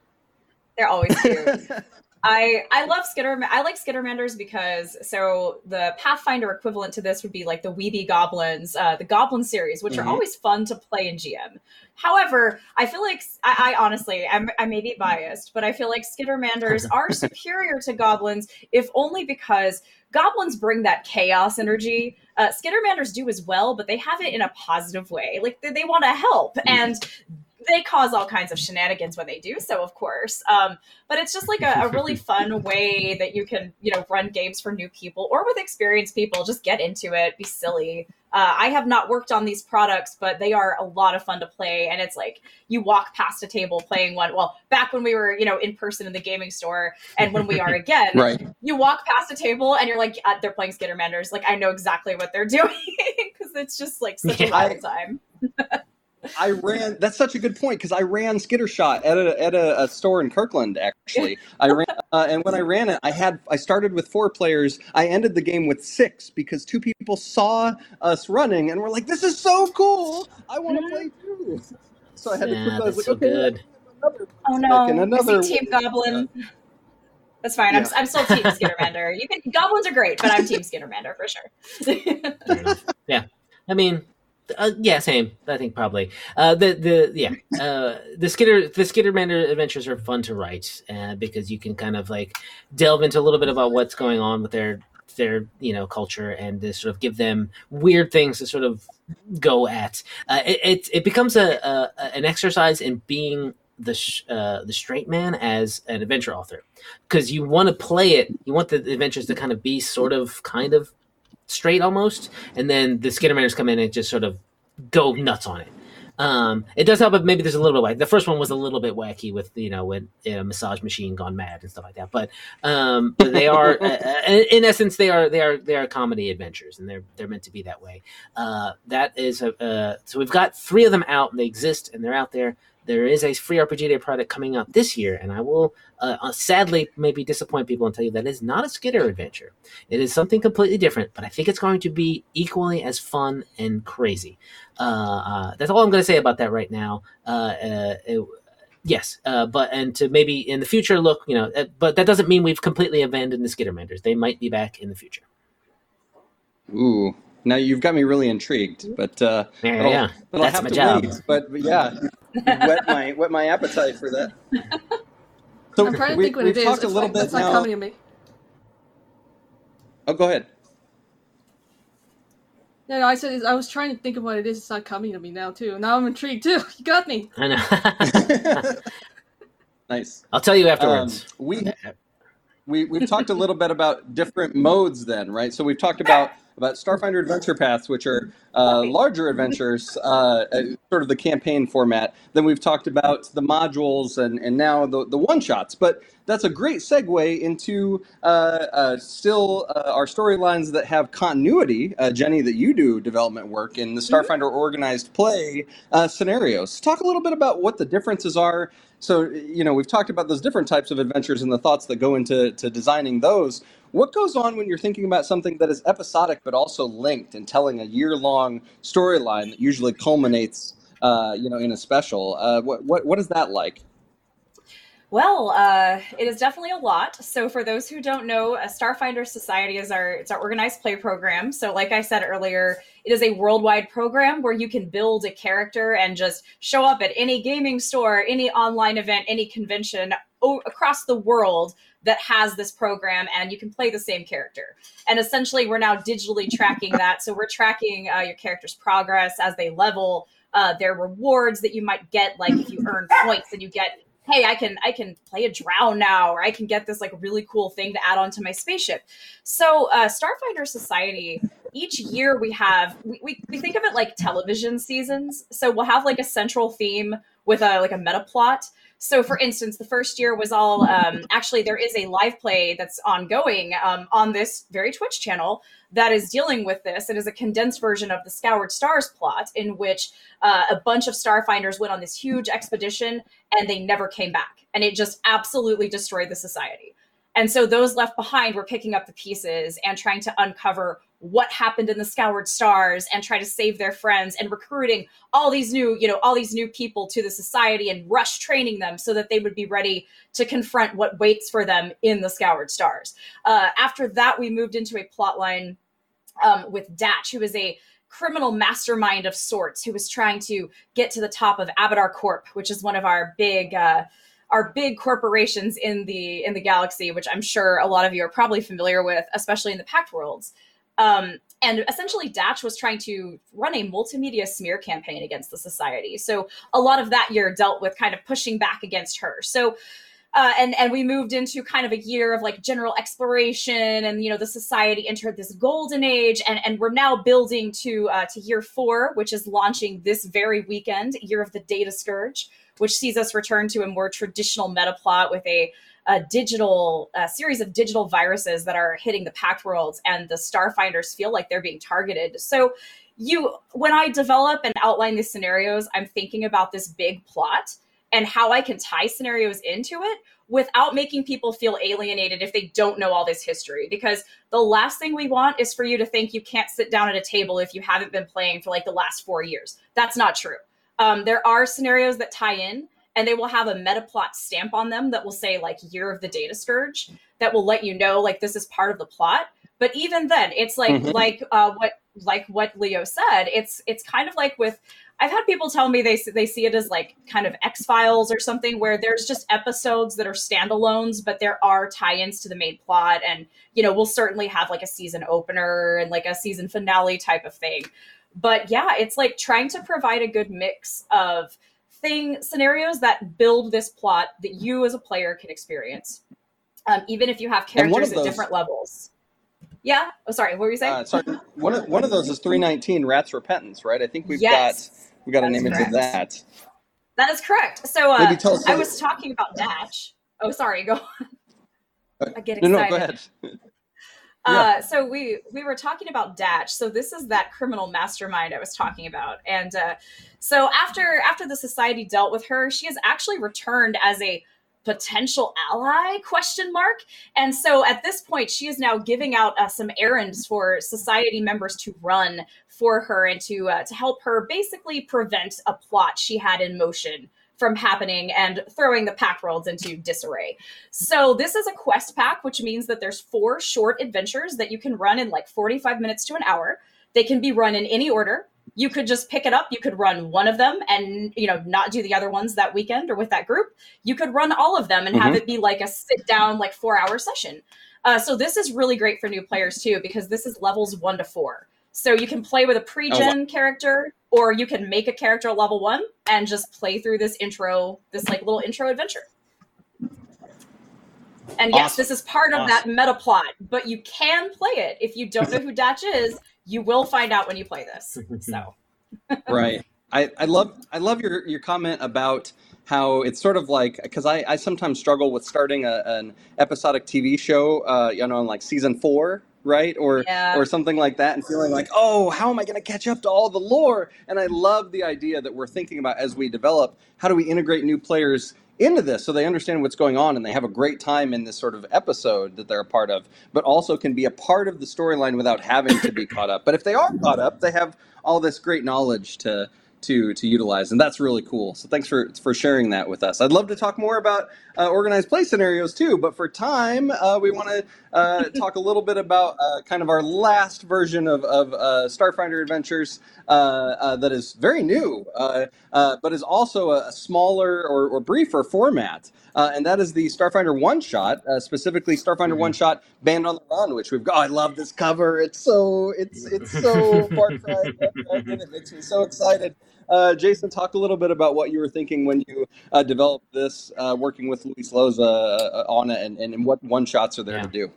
They're always cute. [laughs] I I love Skitter. I like Skittermanders because so the Pathfinder equivalent to this would be like the We Be Goblins, uh, the Goblin series, which mm-hmm. are always fun to play in GM. However, I feel like I, I honestly I'm, I may be biased, but I feel like Skittermanders [laughs] are superior to Goblins, if only because Goblins bring that chaos energy. Uh, Skittermanders do as well, but they have it in a positive way. Like they, they want to help, mm-hmm. and they cause all kinds of shenanigans when they do so, of course. Um, but it's just like a, a, really [laughs] fun way that you can, you know, run games for new people or with experienced people. Just get into it, be silly. Uh, I have not worked on these products, but they are a lot of fun to play. And it's like you walk past a table playing one. Well, back when we were, you know, in person in the gaming store, and when we are [laughs] again, right. you walk past a table and you're like, uh, they're playing Skittermanders. Like I know exactly what they're [laughs] doing because it's just like such yeah. a wild time. I ran. That's such a good point because I ran Skittershot at a at a, a store in Kirkland. Actually, I ran, [laughs] uh, and when I ran it, I had I started with four players. I ended the game with six because two people saw us running and were like, "This is so cool! I want to mm-hmm. play too." So I had yeah, to put those. Like, so okay, good. Oh no! And another Team Goblin. That's fine. Yeah. I'm, I'm still Team Skittermander. You can goblins are great, but I'm Team [laughs] Skittermander for sure. yeah, I mean, uh, yeah, same. I think probably uh, the the yeah uh, the Skitter the Skittermander adventures are fun to write uh, because you can kind of like delve into a little bit about what's going on with their their you know culture and to sort of give them weird things to sort of go at. Uh, it, it, it becomes a, a, an exercise in being the sh- uh, the straight man as an adventure author because you want to play it. You want the adventures to kind of be sort of kind of straight almost, and then the Skinner Skittermanders come in and just sort of go nuts on it. Um, it does help, but maybe there's a little bit like the first one was a little bit wacky with you know when a massage machine gone mad and stuff like that. But um, but they are [laughs] uh, uh, in essence they are they are they are comedy adventures and they're they're meant to be that way. Uh, that is a, uh, so we've got three of them out and they exist and they're out there there is a free RPG Day product coming out this year, and I will uh, uh, sadly maybe disappoint people and tell you that it's not a Skitter adventure. It is something completely different, but I think it's going to be equally as fun and crazy. Uh, uh, that's all I'm going to say about that right now. Uh, uh, it, yes, but and to maybe in the future look, you know, but that doesn't mean we've completely abandoned the Skittermanders. They might be back in the future. Ooh, now you've got me really intrigued, but uh, yeah, yeah. But That's my job. Wait. But, but yeah, whet my whet my appetite for that. [laughs] So I'm trying to we, think what it is. Talked it's a little like, bit now. coming to me. Oh, go ahead. No, no, I said I was trying to think of what it is. It's not coming to me now too. Now I'm intrigued too. [laughs] You got me. I know. [laughs] nice. I'll tell you afterwards. Um, we we we've talked a little bit about different modes then, right? So we've talked about about Starfinder Adventure Paths, which are uh, larger adventures, uh, uh, sort of the campaign format. Then we've talked about the modules and, and now the, the one shots. But that's a great segue into uh, uh, still uh, our storylines that have continuity. Jenny, that you do development work in the mm-hmm. Starfinder organized play scenarios. Talk a little bit about what the differences are so you know we've talked about those different types of adventures and the thoughts that go into to designing those what goes on when you're thinking about something that is episodic but also linked and telling a year-long storyline that usually culminates, uh, you know, in a special? Uh, what, what what is that like? Well, uh, it is definitely a lot. So, for those who don't know, a Starfinder Society is our it's our organized play program. So, like I said earlier, it is a worldwide program where you can build a character and just show up at any gaming store, any online event, any convention o- across the world that has this program and you can play the same character. And essentially, we're now digitally [laughs] tracking that. So we're tracking uh, your character's progress as they level, uh, their rewards that you might get, like if you earn [laughs] points and you get. Hey, I can I can play a drow now, or I can get this like really cool thing to add onto my spaceship. So, uh, Starfinder Society each year we have we, we, we think of it like television seasons so we'll have like a central theme with a like a meta plot so, for instance, the first year was all um, actually there is a live play that's ongoing um, on this very Twitch channel that is dealing with this. It is a condensed version of the Scoured Stars plot, in which uh, a bunch of Starfinders went on this huge expedition and they never came back, and it just absolutely destroyed the society. And so those left behind were picking up the pieces and trying to uncover what happened in the scoured stars and try to save their friends and recruiting all these new you know all these new people to the society and rush training them so that they would be ready to confront what waits for them in the scoured stars. Uh, after that we moved into a plot line um, with datch who is a criminal mastermind of sorts who was trying to get to the top of abadar corp which is one of our big uh, our big corporations in the in the galaxy which i'm sure a lot of you are probably familiar with especially in the pact worlds um, and essentially Datch was trying to run a multimedia smear campaign against the society. So a lot of that year dealt with kind of pushing back against her. So uh, and and we moved into kind of a year of like general exploration and you know the society entered this golden age and and we're now building to uh, to year four which is launching this very weekend year of the data scourge which sees us return to a more traditional meta plot with a, a digital a series of digital viruses that are hitting the Pact Worlds and the starfinders feel like they're being targeted so you when i develop and outline these scenarios i'm thinking about this big plot and how I can tie scenarios into it without making people feel alienated if they don't know all this history. Because the last thing we want is for you to think you can't sit down at a table if you haven't been playing for like the last four years. That's not true. Um, there are scenarios that tie in and they will have a meta plot stamp on them that will say like year of the data scourge that will let you know like this is part of the plot but even then it's like mm-hmm. like uh, what like what leo said it's it's kind of like with I've had people tell me they they see it as like kind of X Files or something where there's just episodes that are standalones, but there are tie-ins to the main plot, and you know we'll certainly have like a season opener and like a season finale type of thing. But yeah, it's like trying to provide a good mix of thing scenarios that build this plot that you as a player can experience, um, even if you have characters those- at different levels. Yeah. Oh, sorry. What were you saying? Uh, sorry. One of, one of those is 319 Rat's Repentance, right? I think we've yes. got we got an image correct. of that. That is correct. So uh, I was talking about Datch. Oh, sorry. Go on. I get excited. No, no, go ahead. Uh, so we we were talking about Datch. So this is that criminal mastermind I was talking about. And uh, so after after the society dealt with her, she has actually returned as a potential ally question mark and so at this point she is now giving out uh, some errands for society members to run for her and to uh, to help her basically prevent a plot she had in motion from happening and throwing the Pact Worlds into disarray. So this is a quest pack, which means that there's four short adventures that you can run in like 45 minutes to an hour. They can be run in any order you could just pick it up you could run one of them and you know not do the other ones that weekend or with that group you could run all of them and mm-hmm. have it be like a sit down like four hour session uh, so this is really great for new players too because this is levels one to four so you can play with a pre-gen oh, wow. character or you can make a character level one and just play through this intro this like little intro adventure and yes, this is part of awesome. that meta plot, but you can play it. If you don't know who [laughs] Datch is, you will find out when you play this. So [laughs] [laughs] right. I, I love I love your, your comment about how it's sort of like because I, I sometimes struggle with starting a, an episodic TV show, uh, you know, in like season four, right, or yeah. or something like that, and feeling like, oh, how am I going to catch up to all the lore? And I love the idea that we're thinking about as we develop how do we integrate new players into this so they understand what's going on and they have a great time in this sort of episode that they're a part of, but also can be a part of the storyline without having to be caught up. But if they are caught up, they have all this great knowledge to to to utilize, and that's really cool. So thanks for for sharing that with us. I'd love to talk more about uh, organized play scenarios too, but for time, uh, we want to uh, [laughs] talk a little bit about uh, kind of our last version of, of uh, Starfinder Adventures uh, that is very new, but is also a, a smaller or, or, briefer format. And that is the Starfinder One Shot, specifically Starfinder mm-hmm. One Shot Band on the Run, which we've got. Oh, I love this cover. It's so it's it's so Far Cry, and it makes me so excited. Uh, Jason, talk a little bit about what you were thinking when you uh, developed this, uh, working with Luis Loza uh, on it, and, and what one shots are there yeah. to do.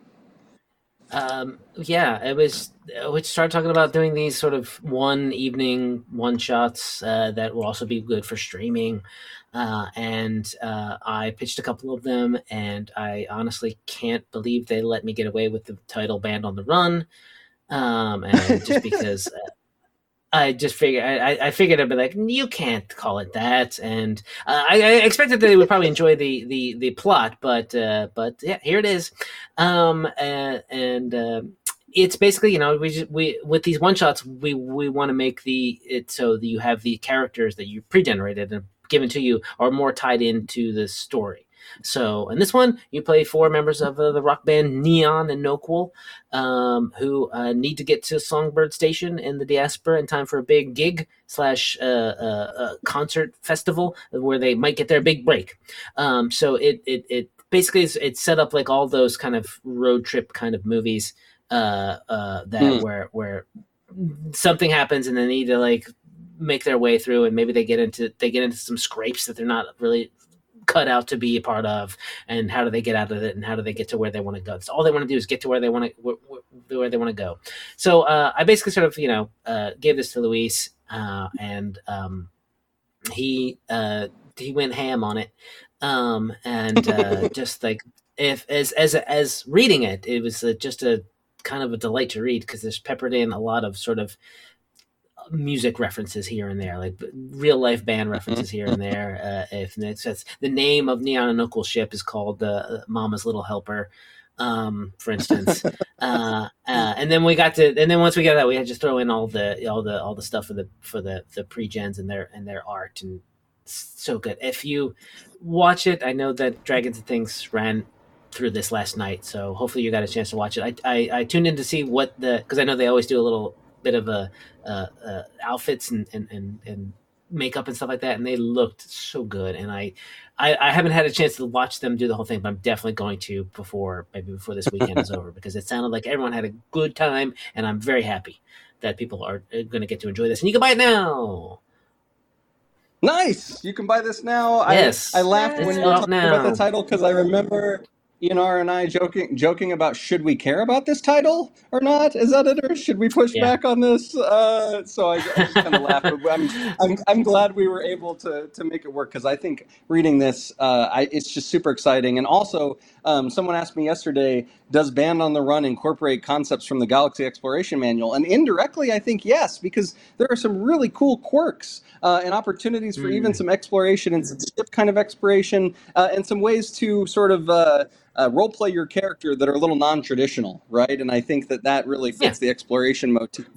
Um, yeah, it was. Uh, we started talking about doing these sort of one evening one shots uh, that will also be good for streaming. and I pitched a couple of them, and I honestly can't believe they let me get away with the title "Band on the Run." Um, and just [laughs] because I just figured I, I figured I'd be like, you can't call it that, and uh, I, I, expected that they would probably enjoy the the the plot, but uh, but yeah, here it is, um, and, and uh, it's basically you know we just, we with these one shots we we want to make the it so that you have the characters that you pre-generated and given to you are more tied into the story. So, in this one, you play four members of uh, the rock band Neon and Noquel, um, who uh, need to get to Songbird Station in the diaspora in time for a big gig slash uh, uh, uh concert festival where they might get their big break. Um, so it it it basically is, it's set up like all those kind of road trip kind of movies. uh, uh, that Mm. where where something happens and they need to like make their way through and maybe they get into they get into some scrapes that they're not really cut out to be a part of and how do they get out of it and how do they get to where they want to go? So all they want to do is get to where they want to where, they want to go. So uh, i basically sort of you know uh, gave this to luis uh, and um, he uh, he went ham on it. Um, and uh, [laughs] just like if as as as reading it it was uh, just a kind of a delight to read because there's peppered in a lot of sort of music references here and there, like real life band references here and there. Uh, if it says the name of Neon and Knuckles ship is called uh, Mama's Little Helper, um, for instance. [laughs] uh, uh, and then we got to, and then once we got that, we had to throw in all the all the all the stuff for the for the the pre gens and their and their art and so good. If you watch it, I know that Dragons and Things ran through this last night, so hopefully you got a chance to watch it. I I, I tuned in to see what the because I know they always do a little bit of a uh, uh, outfits and, and and and makeup and stuff like that, and they looked so good. And I, I I haven't had a chance to watch them do the whole thing, but I'm definitely going to before maybe before this weekend is [laughs] over because it sounded like everyone had a good time, and I'm very happy that people are going to get to enjoy this. And you can buy it now. Nice. You can buy this now. Yes. I, I laughed Yes. when you It's were out talking about the title because I remember Enar and I joking joking about should we care about this title or not as editor? Should we push Yeah. back on this? Uh, so I, I just kind of [laughs] laughed. But I'm, I'm I'm glad we were able to to make it work because I think reading this, uh, I, it's just super exciting. And also, um, someone asked me yesterday, does Band on the Run incorporate concepts from the Galaxy Exploration Manual? And indirectly, I think yes, because there are some really cool quirks uh, and opportunities for even Mm. some exploration and some ship kind of exploration uh, and some ways to sort of uh, uh, role play your character that are a little non-traditional, right? And I think that that really fits the exploration motif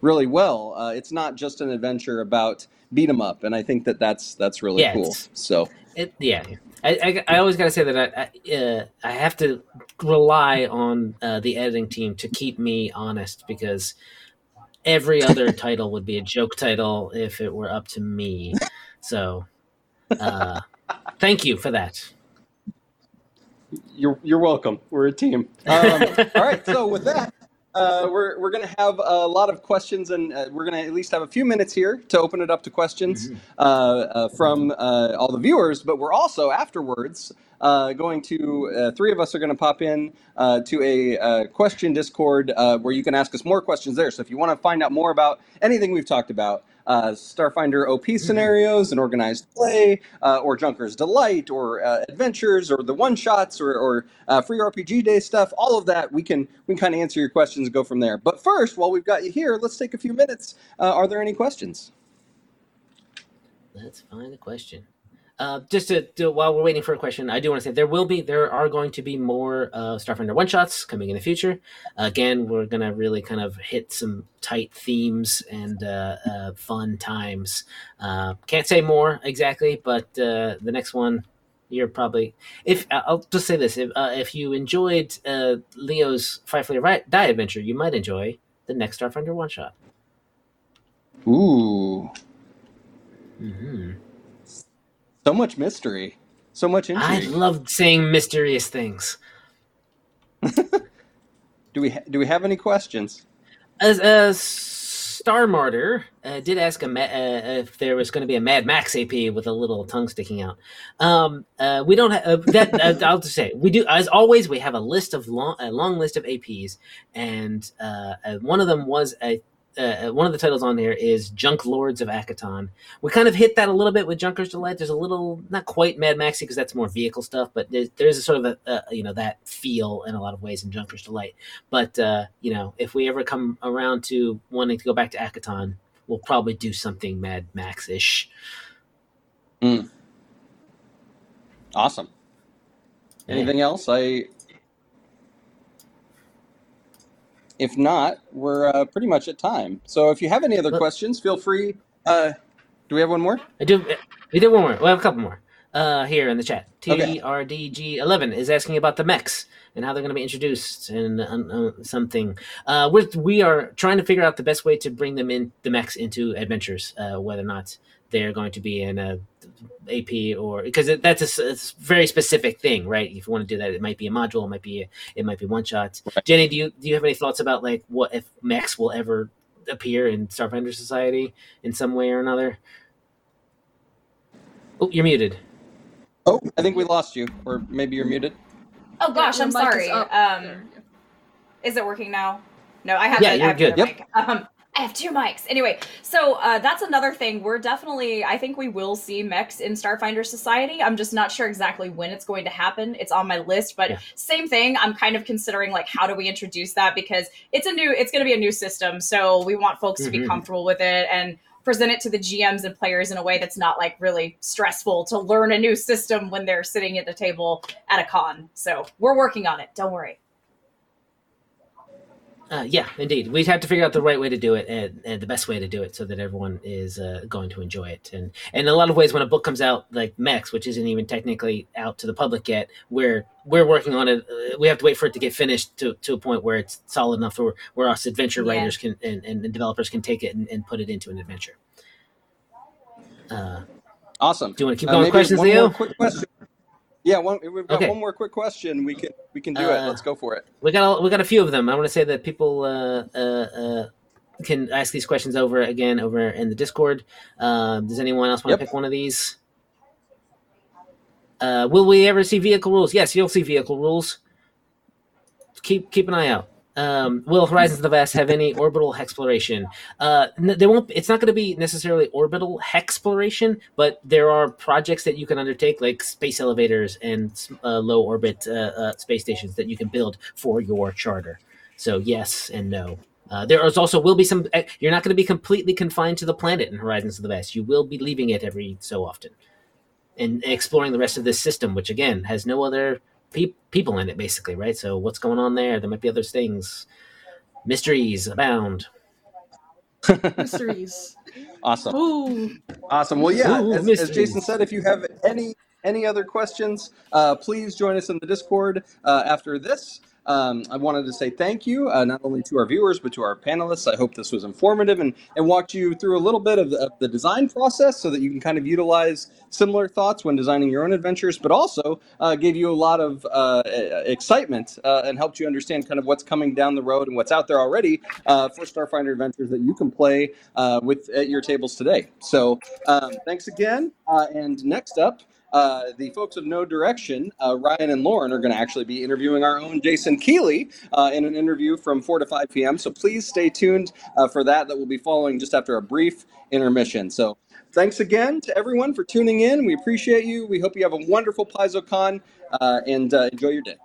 really well. Uh, it's not just an adventure about beat 'em up, and I think that that's that's really Yeah, cool. So It, yeah, I, I, I always got to say that I I, uh, I have to rely on uh, the editing team to keep me honest because every other [laughs] title would be a joke title if it were up to me. So, uh, thank you for that. You're you're welcome. We're a team. Um, [laughs] all right. So with that, uh, we're we're gonna have a lot of questions, and uh, we're gonna at least have a few minutes here to open it up to questions uh, uh, from uh, all the viewers. But we're also afterwards uh, going to uh, three of us are going to pop in uh, to a uh, question Discord uh, where you can ask us more questions there. So if you want to find out more about anything we've talked about. Uh, Starfinder OP scenarios and organized play, uh, or Junker's Delight, or uh, adventures, or the one shots, or, or uh, free RPG day stuff. All of that we can we can kind of answer your questions and go from there. But first, while we've got you here, let's take a few minutes. Uh, are there any questions? Let's find a question. Uh, just to, to while we're waiting for a question, I do want to say there will be there are going to be more uh, Starfinder one shots coming in the future. again, we're gonna really kind of hit some tight themes and uh, uh, fun times. Uh, can't say more exactly, but uh, the next one you're probably if I'll just say this if uh, if you enjoyed uh, Leo's Firefly Die adventure, you might enjoy the next Starfinder one shot. Ooh, hmm so much mystery, so much intrigue. I love saying mysterious things. [laughs] do we ha- do we have any questions? As a Star Martyr uh, did ask a ma- uh, if there was going to be a Mad Max AP with a little tongue sticking out. Um, uh, we don't have uh, that. Uh, [laughs] I'll just say we do. As always, we have a list of long, a long list of APs, and uh, uh, one of them was a. Uh, one of the titles on there is Junk Lords of Akiton. We kind of hit that a little bit with Junker's Delight. There's a little, not quite Mad Maxy because that's more vehicle stuff, but there's, there's a sort of a, a you know that feel in a lot of ways in Junker's Delight. But uh, you know, if we ever come around to wanting to go back to Akiton, we'll probably do something Mad Max ish. Awesome. Anything else? I. If not, we're uh, pretty much at time. So if you have any other Look- questions, feel free. Uh, do we have one more? I do. We did one more. We have a couple more uh, here in the chat. Okay. TRDG11 is asking about the mechs and how they're going to be introduced and uh, uh, something. Uh, we're, we are trying to figure out the best way to bring them in the mechs into adventures, uh, whether or not they're going to be in a AP or because it, that's a, very specific thing, right? If you want to do that, it might be a module, it might be a, it might be one shots. Right. Jenny, do you do you have any thoughts about like what if mechs will ever appear in Starfinder Society in some way or another? Oh, you're muted. Oh, I think we lost you, or maybe you're muted. Oh gosh, I'm mic is sorry. Um, There. is it working now? No, I have. Yeah, the- you're I have good. Yep. [laughs] Um, I have two mics. Anyway, so uh, that's another thing. We're definitely. I think we will see mechs in Starfinder Society. I'm just not sure exactly when it's going to happen. It's on my list, but Yeah. same thing. I'm kind of considering like how do we introduce that because it's a new. It's going to be a new system, so we want folks to be Mhm. comfortable with it and present it to the GMs and players in a way that's not like really stressful to learn a new system when they're sitting at the table at a con. So we're working on it. Don't worry. Uh, yeah, indeed. We'd have to figure out the right way to do it and, and the best way to do it so that everyone is uh, going to enjoy it. And, and in a lot of ways, when a book comes out like Mex, which isn't even technically out to the public yet, we're we're working on it. Uh, we have to wait for it to get finished to, to a point where it's solid enough for where us adventure Yeah. writers can and, and, and developers can take it and, and put it into an adventure. Uh, Awesome. do you want to keep Uh, going with questions, Leo? quick question. Yeah, one, we've got Okay. one more quick question. We can we can do it. Uh, Let's go for it. We got a, we got a few of them. I want to say that people uh, uh, uh, can ask these questions over again over in the Discord. Um, does anyone else want Yep. to pick one of these? Uh, will we ever see vehicle rules? Yes, you'll see vehicle rules. Keep keep an eye out. Um, will Horizons of the Vast have any orbital exploration? Uh, there won't. It's not going to be necessarily orbital exploration, but there are projects that you can undertake, like space elevators and uh, low orbit uh, uh, space stations that you can build for your charter. So yes and no. Uh, there is also will be some. eh, You're not going to be completely confined to the planet in Horizons of the Vast. You will be leaving it every so often, and exploring the rest of this system, which again has no other pe- people in it, basically, right? So what's going on there? There might be other things. Mysteries abound. Mysteries. [laughs] Awesome. Ooh. Awesome. Well, yeah, Ooh, as, as. Jason said, if you have any any other questions, uh, please join us in the Discord uh, after this. Um, I wanted to say thank you uh, not only to our viewers but to our panelists. I hope this was informative and, and walked you through a little bit of the, of the design process so that you can kind of utilize similar thoughts when designing your own adventures, but also uh, gave you a lot of uh, excitement uh, and helped you understand kind of what's coming down the road and what's out there already uh, for Starfinder adventures that you can play uh, with at your tables today. So um, thanks again. And next up, uh, the folks of Know Direction, uh, Ryan and Lauren, are going to actually be interviewing our own Jason Keeley uh, in an interview from 4 to 5 p.m. So please stay tuned uh, for that. That will be following just after a brief intermission. So thanks again to everyone for tuning in. We appreciate you. We hope you have a wonderful PaizoCon uh, and uh, enjoy your day.